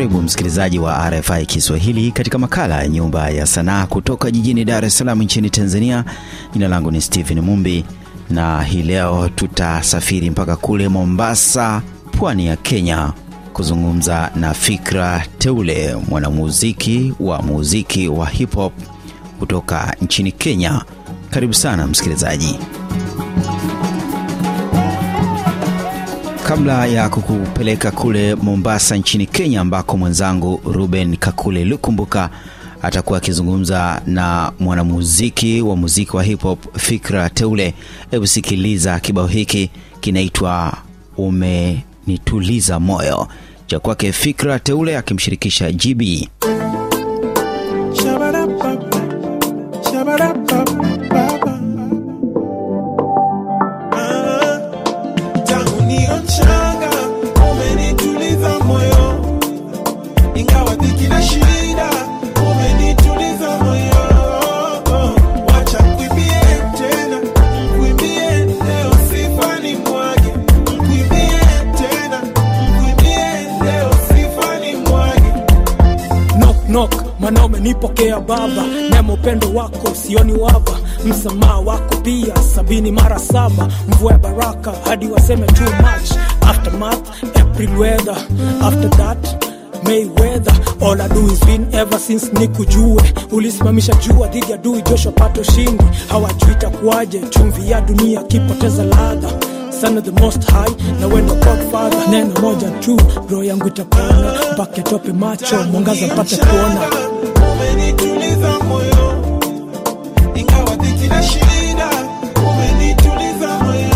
Karibu msikilizaji wa RFI Kiswahili katika makala ya Nyumba ya Sanaa kutoka jijini Dar es Salaam nchini Tanzania. Jina langu ni Stephen Mumbi na hii leo tutasafiri mpaka kule Mombasa, pwani ya Kenya, kuzungumza na Fikra Teule, mwanamuziki wa muziki wa hip hop kutoka nchini Kenya. Karibu sana msikilizaji. Kabla ya kukupeleka kule Mombasa nchini Kenya, ambako mwenzangu Ruben Kakule Lukumbuka atakuwa akizungumza na mwanamuziki wa muziki wa hip hop Fikra Teule. Hebu sikiliza kibao hiki, kinaitwa Umenituliza Moyo, cha kwake Fikra Teule akimshirikisha GB. Umenipokea baba. Nema upendo wako sioni waba. Msamaha wako pia sabini mara saba. Mvua ya baraka hadi waseme too much. Aftermath april weather. After that May weather. All I do is win ever since nikujue. Ulisimamisha jua dhidi ya dui Joshua pato shindi. Hawajui itakuwaje chumvi ya dunia kipoteza ladha son of the most high. Na wendo godfather neno moja tu roho yangu itapona. Mpaka tope macho mwangaza mpate kuona. Umenituliza moyo, ingawa dhiki shida, umenituliza moyo.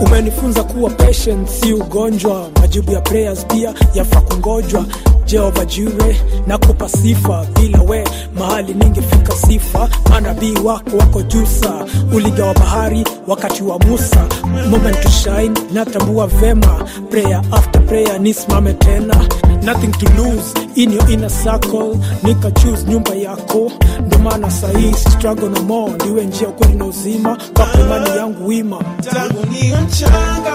Umenifunza kuwa patient si ugonjwa majibu ya prayers pia yafaa kungojwa. Jehova jure na kupa sifa. Bila we mahali ningefika sifa. Manabii wako wako jusa uligawa bahari wakati wa musa. Moment to shine natambua vema. Prayer after prayer nisimame tena. Nothing to lose in your inner circle. Nika choose nyumba yako. Ndo maana sahii struggle no more. Ndiwe njia ukweli na uzima. Kwako imani yangu wima. Tangu ni mchanga,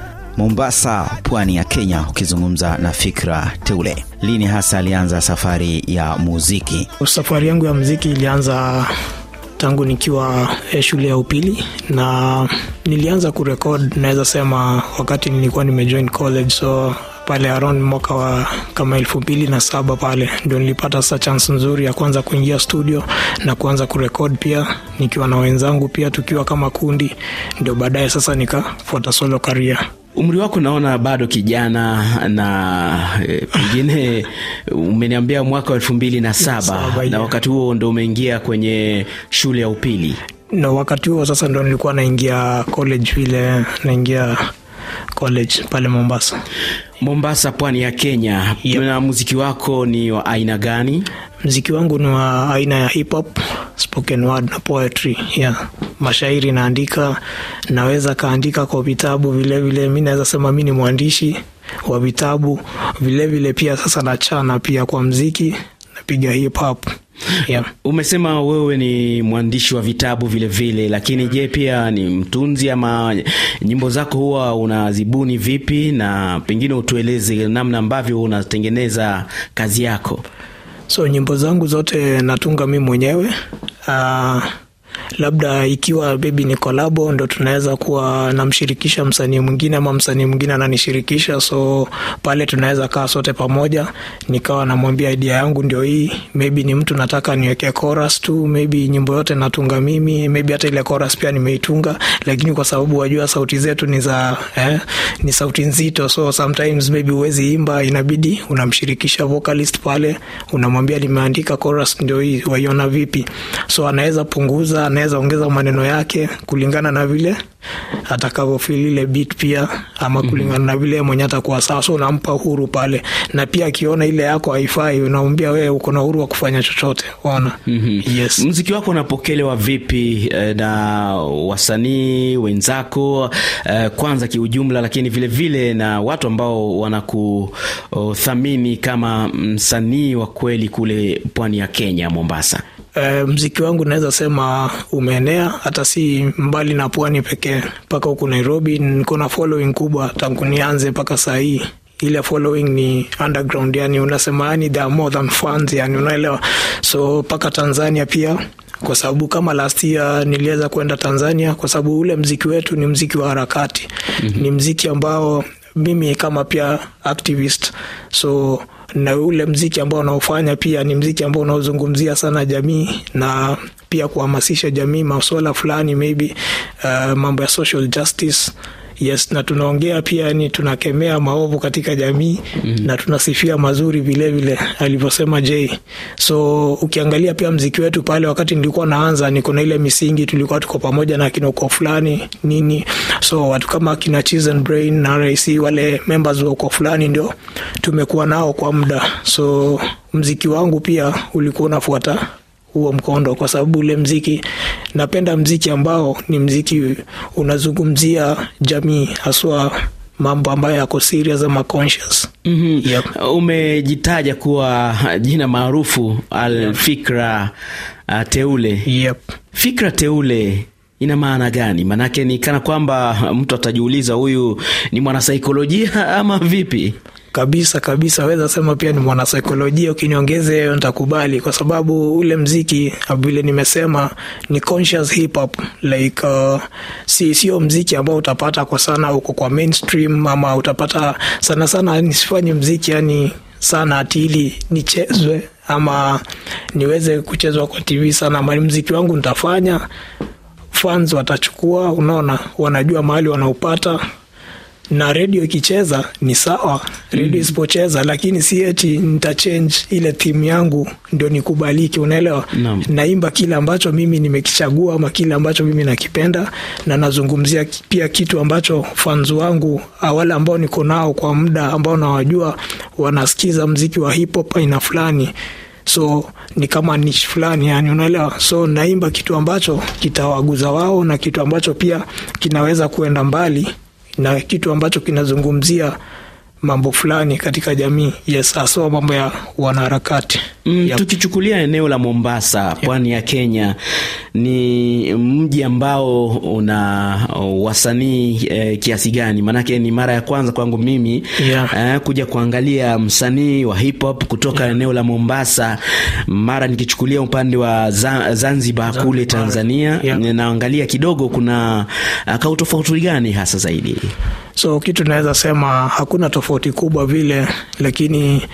Mombasa, pwani ya Kenya, ukizungumza na Fikra Teule. Lini hasa alianza safari ya muziki? Safari yangu ya muziki ilianza tangu nikiwa eh, shule ya upili na nilianza kurekod, naweza sema wakati nilikuwa nimejoin college, so pale around mwaka wa kama elfu mbili na saba pale ndio nilipata sasa chance nzuri ya kuanza kuingia studio na kuanza kurekod pia nikiwa na wenzangu pia tukiwa kama kundi, ndio baadaye sasa nikafuata solo career. Umri wako naona bado kijana na eh, pengine umeniambia mwaka wa elfu mbili na saba Saba, na wakati huo ndo umeingia kwenye shule ya upili. na wakati huo sasa ndo nilikuwa naingia college vile naingia college pale Mombasa. Mombasa, pwani ya Kenya. Yep. Na muziki wako ni wa aina gani? Muziki wangu ni wa aina ya hip hop, spoken word na poetry. Yeah. Mashairi naandika, naweza kaandika kwa vitabu vile vile. Mi naweza sema mi ni mwandishi wa vitabu vile vile, pia sasa nachana pia kwa mziki, napiga hip hop. Yeah. Umesema wewe ni mwandishi wa vitabu vilevile vile, lakini je, pia ni mtunzi ama nyimbo zako huwa unazibuni vipi? Na pengine utueleze namna ambavyo unatengeneza kazi yako. So nyimbo zangu zote natunga mi mwenyewe uh, labda ikiwa bebi ni kolabo ndo tunaweza kuwa namshirikisha msanii mwingine ama msanii mwingine ananishirikisha so pale tunaweza kaa sote pamoja. Nikawa namwambia idea yangu ndio hii maybe ni mtu nataka niweke chorus tu maybe nyimbo yote natunga mimi maybe hata ile chorus pia nimeitunga lakini kwa sababu wajua sauti zetu ni za eh, ni sauti nzito so sometimes maybe huwezi imba inabidi unamshirikisha vocalist pale unamwambia nimeandika chorus ndio hii waiona vipi. So anaweza punguza anaweza ongeza maneno yake kulingana na vile atakavyofil ile beat pia ama kulingana mm-hmm. na vile mwenye atakuwa sasa, unampa huru pale. Na pia akiona ile yako haifai unamwambia wewe uko na uhuru wa kufanya chochote. Ona Mhm. yes. Mziki wako unapokelewa vipi eh, na wasanii wenzako eh, kwanza kiujumla lakini vile vile na watu ambao wanakuthamini kama msanii wa kweli kule pwani ya kenya mombasa E, mziki wangu naweza sema umeenea hata si mbali na pwani pekee mpaka huku nairobi. Niko na following kubwa tangu nianze mpaka saa hii. Ile following ni underground yani unasema yani are more than fans yani unaelewa? So mpaka tanzania pia kwa sababu kama last year niliweza kwenda tanzania kwa sababu ule mziki wetu ni mziki wa harakati. Mm-hmm. ni mziki ambao mimi kama pia activist. So na ule mziki ambao unaofanya pia ni mziki ambao unaozungumzia sana jamii na pia kuhamasisha jamii maswala fulani maybe uh, mambo ya social justice yes na tunaongea pia ni tunakemea maovu katika jamii mm-hmm. na tunasifia mazuri vilevile alivyosema j so ukiangalia pia mziki wetu pale wakati nilikuwa naanza niko na ile misingi tulikuwa tuko pamoja na kinoko fulani nini. So watu kama kina Chizen brain na rac wale members wa uko fulani ndio tumekuwa nao kwa muda. So mziki wangu pia ulikuwa unafuata huo mkondo kwa sababu ule mziki napenda mziki ambao ni mziki unazungumzia jamii haswa mambo ambayo yako serious ama conscious mm-hmm. Yep. umejitaja kuwa jina maarufu alfikra uh, teule yep. fikra teule ina maana gani maanake ni kana kwamba mtu atajiuliza huyu ni mwanasaikolojia ama vipi kabisa kabisa weza sema pia ni mwanasaikolojia. Ukiniongeze hiyo nitakubali. Kwa sababu ule mziki vile nimesema ni conscious hip hop. Like uh, si sio mziki ambao utapata kwa sana uko kwa mainstream ama utapata sana sana nisifanye mziki yani sana atili nichezwe ama niweze kuchezwa kwa tv sana. Ama mziki wangu nitafanya fans watachukua unaona wanajua mahali wanaupata na redio ikicheza ni sawa redio mm. isipocheza lakini si eti nitachange ile timu yangu ndio nikubaliki unaelewa? Naimba kile ambacho mimi nimekichagua ama kile ambacho mimi nakipenda na nazungumzia pia kitu ambacho fans wangu ah, wale ambao niko nao kwa muda ambao nawajua wanasikiza mziki wa hip hop aina fulani. So ni kama niche fulani yani unaelewa? So naimba kitu ambacho kitawaguza wao na kitu ambacho pia kinaweza kuenda mbali na kitu ambacho kinazungumzia mambo fulani katika jamii yes haswa mambo ya wanaharakati Mm, Yep. tukichukulia eneo la Mombasa, pwani ya Kenya, ni mji ambao una wasanii eh, kiasi gani? Maanake ni mara ya kwanza kwangu mimi Yeah. eh, kuja kuangalia msanii wa hip hop kutoka eneo la Mombasa. Mara nikichukulia upande wa Zanzibar, Zanzibar kule Tanzania, Yeah. naangalia kidogo kuna uh, kautofauti gani hasa zaidi? So kitu naweza sema hakuna tofauti kubwa vile lakini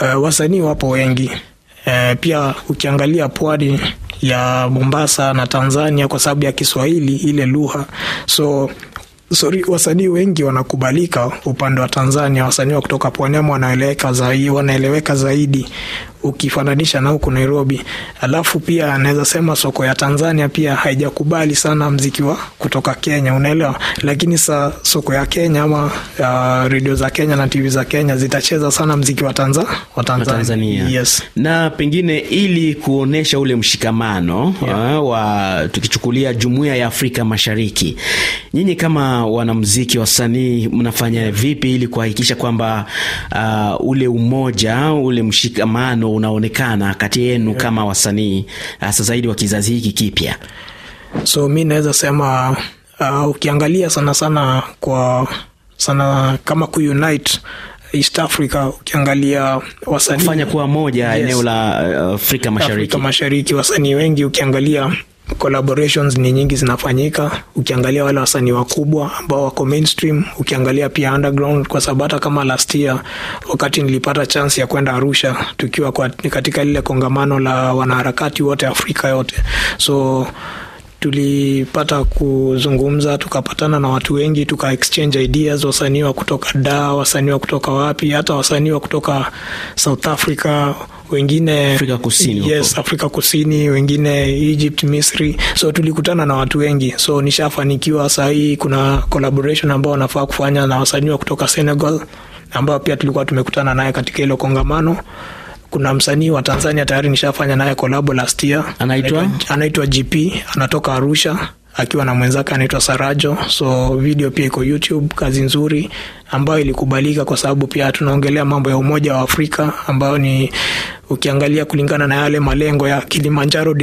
uh, wasanii wapo wengi. Uh, pia ukiangalia pwani ya mombasa na tanzania kwa sababu ya kiswahili ile lugha. So sorry, wasanii wengi wanakubalika upande wa tanzania. Wasanii wa kutoka pwani ama wanaeleweka zaidi, wanaeleweka zaidi ukifananisha na huku nairobi alafu pia naweza sema soko ya tanzania pia haijakubali sana mziki wa kutoka kenya unaelewa lakini sa soko ya kenya ama uh, redio za kenya na tv za kenya zitacheza sana mziki wa, Tanza, wa tanzania, Tanzania. Yes. Na pengine ili kuonesha ule mshikamano yeah. wa tukichukulia jumuiya ya Afrika Mashariki, nyinyi kama wanamziki wasanii mnafanya vipi ili kuhakikisha kwamba uh, ule umoja ule mshikamano unaonekana kati yenu yeah. kama wasanii hasa zaidi wa kizazi hiki kipya? so mi naweza sema uh, ukiangalia sana sana kwa sana kama kuunite east africa ukiangalia wasanii Kufanya kuwa moja Yes. eneo la uh, Afrika Mashariki. Afrika Mashariki wasanii wengi ukiangalia collaborations ni nyingi zinafanyika. Ukiangalia wale wasanii wakubwa ambao wako mainstream ukiangalia pia underground kwa sababu hata kama last year wakati nilipata chance ya kwenda arusha tukiwa kwa, katika lile kongamano la wanaharakati wote afrika yote. So tulipata kuzungumza tukapatana na watu wengi tuka exchange ideas wasanii wa kutoka da wasanii wa kutoka wapi hata wasanii wa kutoka south africa wengine Afrika Kusini yes, afrika kusini wengine egypt misri. So tulikutana na watu wengi. So nishafanikiwa sahii kuna collaboration ambao wanafaa kufanya na wasanii wa kutoka senegal ambao pia tulikuwa tumekutana naye katika hilo kongamano. Kuna msanii wa tanzania tayari nishafanya naye kolabo last year. Anaitwa? anaitwa gp anatoka arusha akiwa na mwenzake anaitwa sarajo. So video pia iko youtube kazi nzuri ambayo ilikubalika kwa sababu pia tunaongelea mambo ya umoja wa afrika ambayo ni ukiangalia kulingana na yale malengo ya kilimanjaro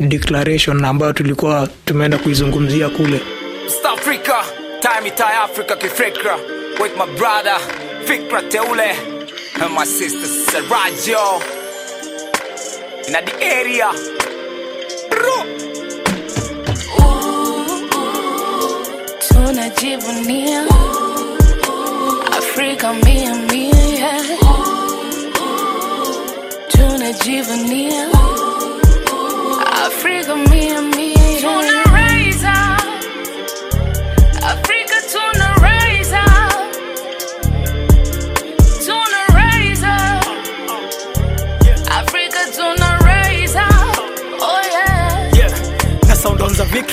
declaration ambayo tulikuwa tumeenda kuizungumzia kule. East Africa, time it Africa kifikra. With my brother Fikra Teule. And my sister Sarajo. In the area. Bro. Tunajivunia Afrika mia mia, tunajivunia Afrika mia mia,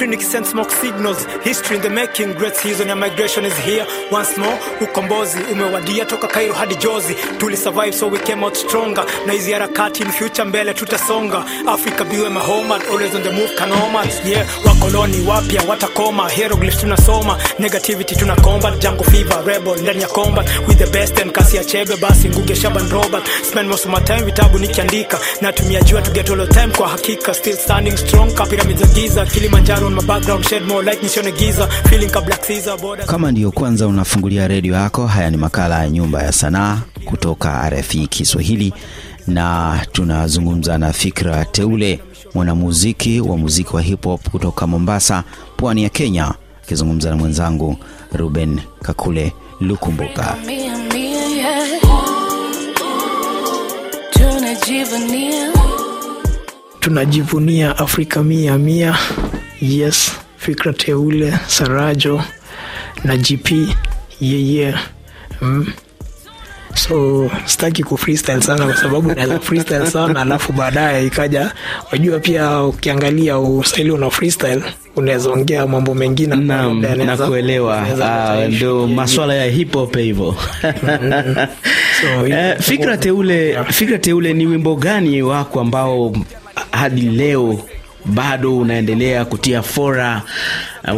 on the smoke signals. History in the making great season ya migration is here. Once more ukombozi umewadia toka Kairo hadi Jozi. Tuli survive so we came out stronger. Na hizi harakati in future mbele tutasonga. Africa biwe my home and always on the move kanomas yeah. Wakoloni wapya watakoma. Hieroglyphs tunasoma. Negativity tuna combat jungle fever rebel ndani ya combat. With the best and kasi ya chebe basi nguge shaban robert. Spend most of my time vitabu nikiandika. Natumia jua to get all the time kwa hakika. Still standing strong. Ka pyramids giza. Kilimanjaro my background shed more light nisione giza. Feeling ka black caesar borders Kama ndiyo kwanza unafungulia redio yako, haya ni makala ya Nyumba ya Sanaa kutoka RFI Kiswahili, na tunazungumza na Fikra Teule, mwanamuziki wa muziki wa hip hop kutoka Mombasa, pwani ya Kenya, akizungumza na mwenzangu Ruben Kakule Lukumbuka. Tunajivunia afrika mia mia yes fikra teule sarajo na gp yeye mm. so sitaki ku freestyle sana kwa sababu naweza freestyle sana alafu baadaye ikaja wajua pia ukiangalia usaili una freestyle unaweza ongea mambo mengine na kuelewa, ndio Ah, issue maswala ya hip hop hivyo. So, Eh, Fikra Teule, Fikra Teule, ni wimbo gani wako ambao hadi leo bado unaendelea kutia fora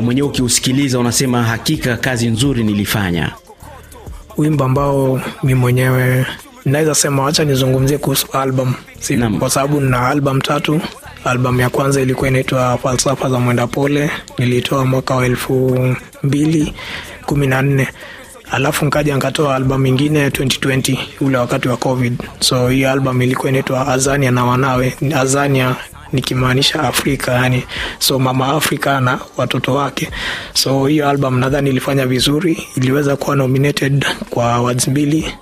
mwenyewe ukiusikiliza unasema hakika kazi nzuri nilifanya? wimbo ambao mi mwenyewe naweza sema wacha nizungumzie kuhusu album. Kwa sababu nina album tatu. Album ya kwanza ilikuwa inaitwa falsafa za mwenda pole nilitoa mwaka wa elfu mbili kumi na nne. Alafu nkaja nkatoa album ingine 2020 ule wakati wa covid. So hiyo album ilikuwa inaitwa azania na wanawe azania nikimaanisha afrika yani so mama afrika na watoto wake so hiyo album nadhani ilifanya vizuri iliweza kuwa nominated kwa awards mbili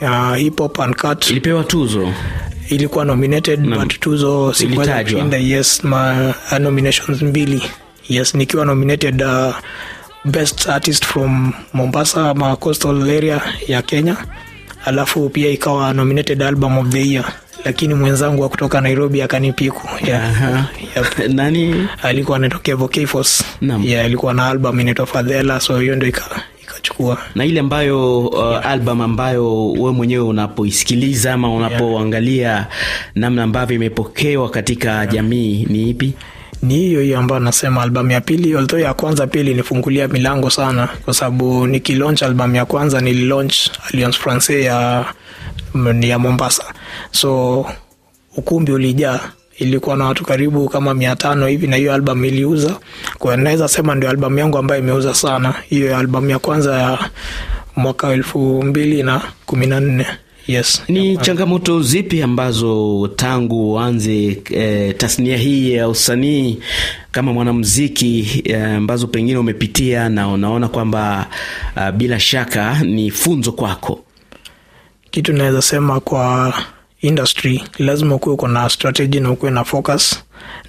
ya hip hop and cut Ilipewa tuzo. ilikuwa nominated Naam. but tuzo sikuweza kushinda yes ma uh, nominations mbili yes nikiwa nominated uh, best artist from mombasa ama coastal area ya kenya alafu pia ikawa nominated album of the year lakini mwenzangu wa kutoka nairobi akanipiku yeah. Aha. Yep. Nani? alikuwa anatokea alikuwa na album inaitwa fadhela so hiyo ndo ika- ikachukua na ile ambayo uh, album ambayo we mwenyewe unapoisikiliza ama unapoangalia namna ambavyo imepokewa katika jamii ni ipi? ni hiyo hiyo ambayo nasema albamu ya pili although ya kwanza pia ilinifungulia milango sana kwa sababu nikilaunch albamu ya kwanza nililaunch alliance francais ya, ya mombasa. So ukumbi ulijaa. Ilikuwa na watu karibu kama mia tano hivi na hiyo album iliuza kwa naweza sema ndio albam yangu ambayo imeuza sana. Hiyo albamu ya kwanza ya mwaka elfu mbili na kumi na nne. Yes. Ni changamoto zipi ambazo tangu uanze eh, tasnia hii ya usanii kama mwanamuziki eh, ambazo pengine umepitia na unaona kwamba ah, bila shaka ni funzo kwako? Kitu naweza sema kwa industry lazima ukuwe uko na strategy na ukuwe na focus.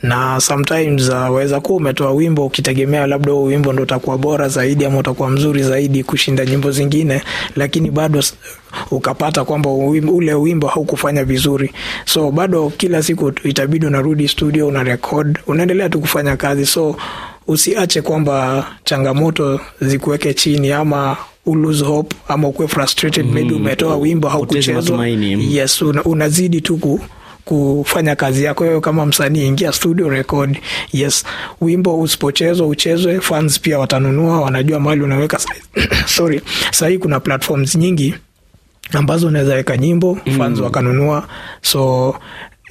Na sometimes uh, waweza kuwa umetoa wimbo ukitegemea labda huo wimbo ndo utakuwa bora zaidi ama utakuwa mzuri zaidi kushinda nyimbo zingine lakini bado ukapata kwamba ule wimbo haukufanya vizuri. So bado kila siku itabidi unarudi studio una record unaendelea tu kufanya kazi. So usiache kwamba changamoto zikuweke chini ama lose hope ama ukuwe frustrated. Mm, maybe umetoa wimbo haukuchezwa yes una, unazidi tu ku, kufanya kazi yako wewe kama msanii ingia studio record. Yes wimbo usipochezwa uchezwe fans pia watanunua wanajua mahali unaweka sorry sahii kuna platforms nyingi ambazo unaweza weka nyimbo fans wakanunua. So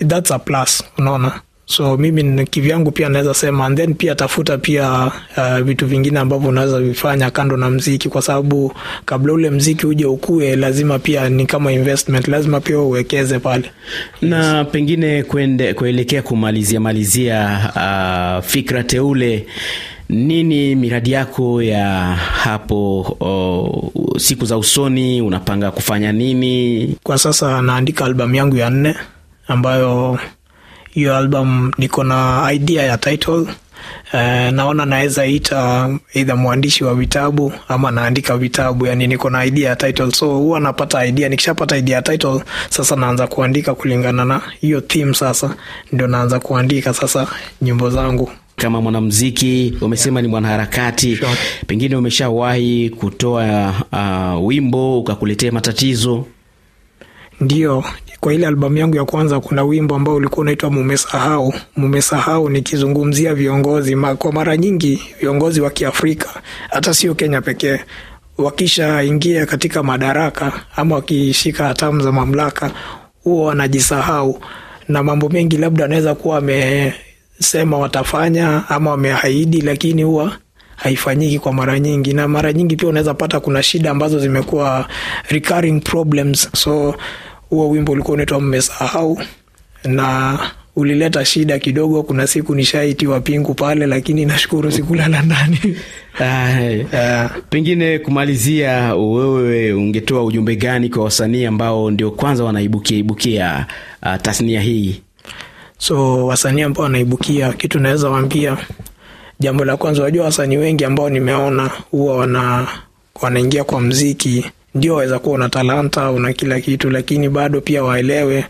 thats a plus unaona so mimi kivyangu pia naweza sema and then pia tafuta pia uh, vitu vingine ambavyo unaweza vifanya kando na mziki kwa sababu kabla ule mziki uje ukue lazima pia ni kama investment lazima pia uwekeze pale. Na pengine kuende, kuelekea kumalizia malizia uh, fikra teule nini miradi yako ya hapo o, siku za usoni unapanga kufanya nini? Kwa sasa naandika albamu yangu ya nne ambayo hiyo album niko na idea ya title. Uh, naona naweza ita eidha mwandishi wa vitabu ama naandika vitabu yani niko na idea ya title. So huwa napata idea nikishapata idea ya title sasa naanza kuandika kulingana na hiyo theme sasa ndio naanza kuandika sasa nyimbo zangu. Kama mwanamziki umesema ni mwanaharakati Sure. pengine umeshawahi kutoa uh, wimbo ukakuletea matatizo? Ndio kwa ile albamu yangu ya kwanza kuna wimbo ambao ulikuwa unaitwa mumesahau. Mumesahau nikizungumzia viongozi Ma, kwa mara nyingi viongozi wa kiafrika hata sio kenya pekee wakishaingia katika madaraka ama wakishika hatamu za mamlaka huwa wanajisahau. Na mambo mengi labda anaweza kuwa amesema watafanya ama wameahidi lakini huwa haifanyiki kwa mara nyingi. Na mara nyingi pia unaweza pata kuna shida ambazo zimekuwa recurring problems. So huo wimbo ulikuwa unaitwa mmesahau na ulileta shida kidogo. Kuna siku nishaitiwa pingu pale lakini nashukuru sikulala ndani. Eh, pengine kumalizia wewe ungetoa ujumbe gani kwa wasanii ambao ndio kwanza wanaibukia ibukia uh, tasnia hii? So wasanii ambao wanaibukia kitu naweza waambia jambo la kwanza wajua wasanii wengi ambao nimeona huwa wana wanaingia kwa mziki ndio waweza kuwa una talanta una kila kitu lakini bado pia waelewe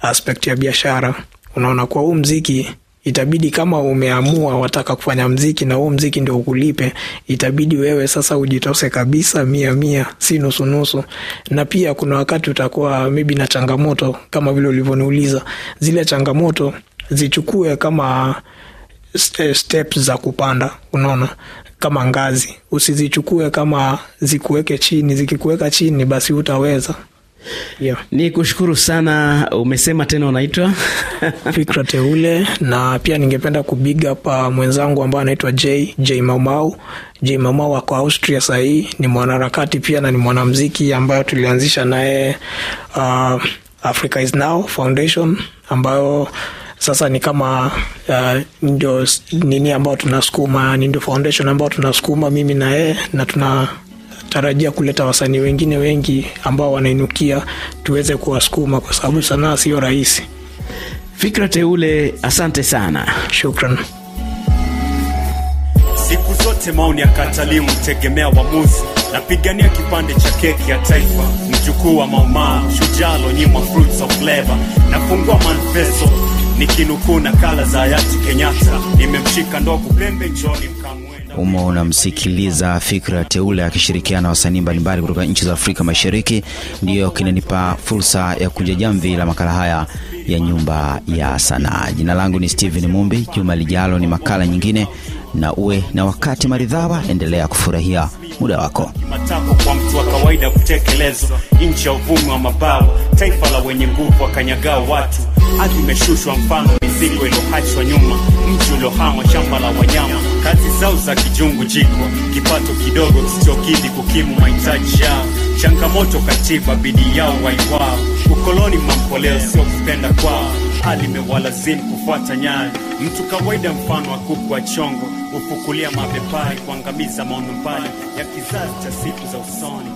aspect ya biashara. Unaona kwa huu mziki itabidi kama umeamua wataka kufanya mziki na huu mziki ndio ukulipe itabidi wewe sasa ujitose kabisa mia mia si nusunusu na pia kuna wakati utakuwa maybe na changamoto kama vile ulivyoniuliza. Zile changamoto zichukue kama st- steps za kupanda unaona kama ngazi. Usizichukue kama zikuweke chini. Zikikuweka chini basi utaweza yeah. ni kushukuru sana. Umesema tena unaitwa? Fikra teule na pia ningependa kubig up mwenzangu ambaye anaitwa j j Maumau. j Maumau ako austria sahii. Ni mwanaharakati pia na ni mwanamziki ambayo tulianzisha naye uh, africa is now foundation ambayo sasa ni kama uh, ndio nini ambao tunasukuma ni ndio foundation ambao tunasukuma mimi na yeye na tunatarajia kuleta wasanii wengine wengi ambao wanainukia tuweze kuwasukuma kwa sababu sanaa sio rahisi. Fikra teule asante sana. Shukran. Siku zote maoni ya katalimu tegemea uamuzi. Napigania kipande cha keki ya taifa. Mjukuu wa maumau shujaa lonyimwa fruits of flavor, nafungua manifesto nikinukuu nakala za hayati kenyatta. Nimemshika ndogo pembe njoni mkamwenda. Umo unamsikiliza fikra teule akishirikiana na wasanii mbalimbali kutoka nchi za afrika mashariki. Ndiyo kinanipa fursa ya kunja jamvi la makala haya ya nyumba ya sanaa. Jina langu ni stephen mumbi. Juma lijalo ni makala nyingine. Na uwe na wakati maridhawa endelea kufurahia muda wako. Matako kwa mtu wa kawaida kutekelezwa. Nchi ya uvumi wa mabawa. Taifa la wenye nguvu wakanyagao watu ardhi imeshushwa mfano mizigo iliyoachwa nyuma. Mji uliohamwa shamba la wanyama. Kazi zao za kijungu jiko. Kipato kidogo kisichokidhi kukimu mahitaji yao. Changamoto katiba bidii yao waiwao. Ukoloni mamboleo sio kupenda kwao. Hali imewalazimu kufuata nyayo mtu kawaida mfano wa kuku wa chongo. Hufukulia mabepari, kuangamiza maono mbali ya kizazi cha siku za usoni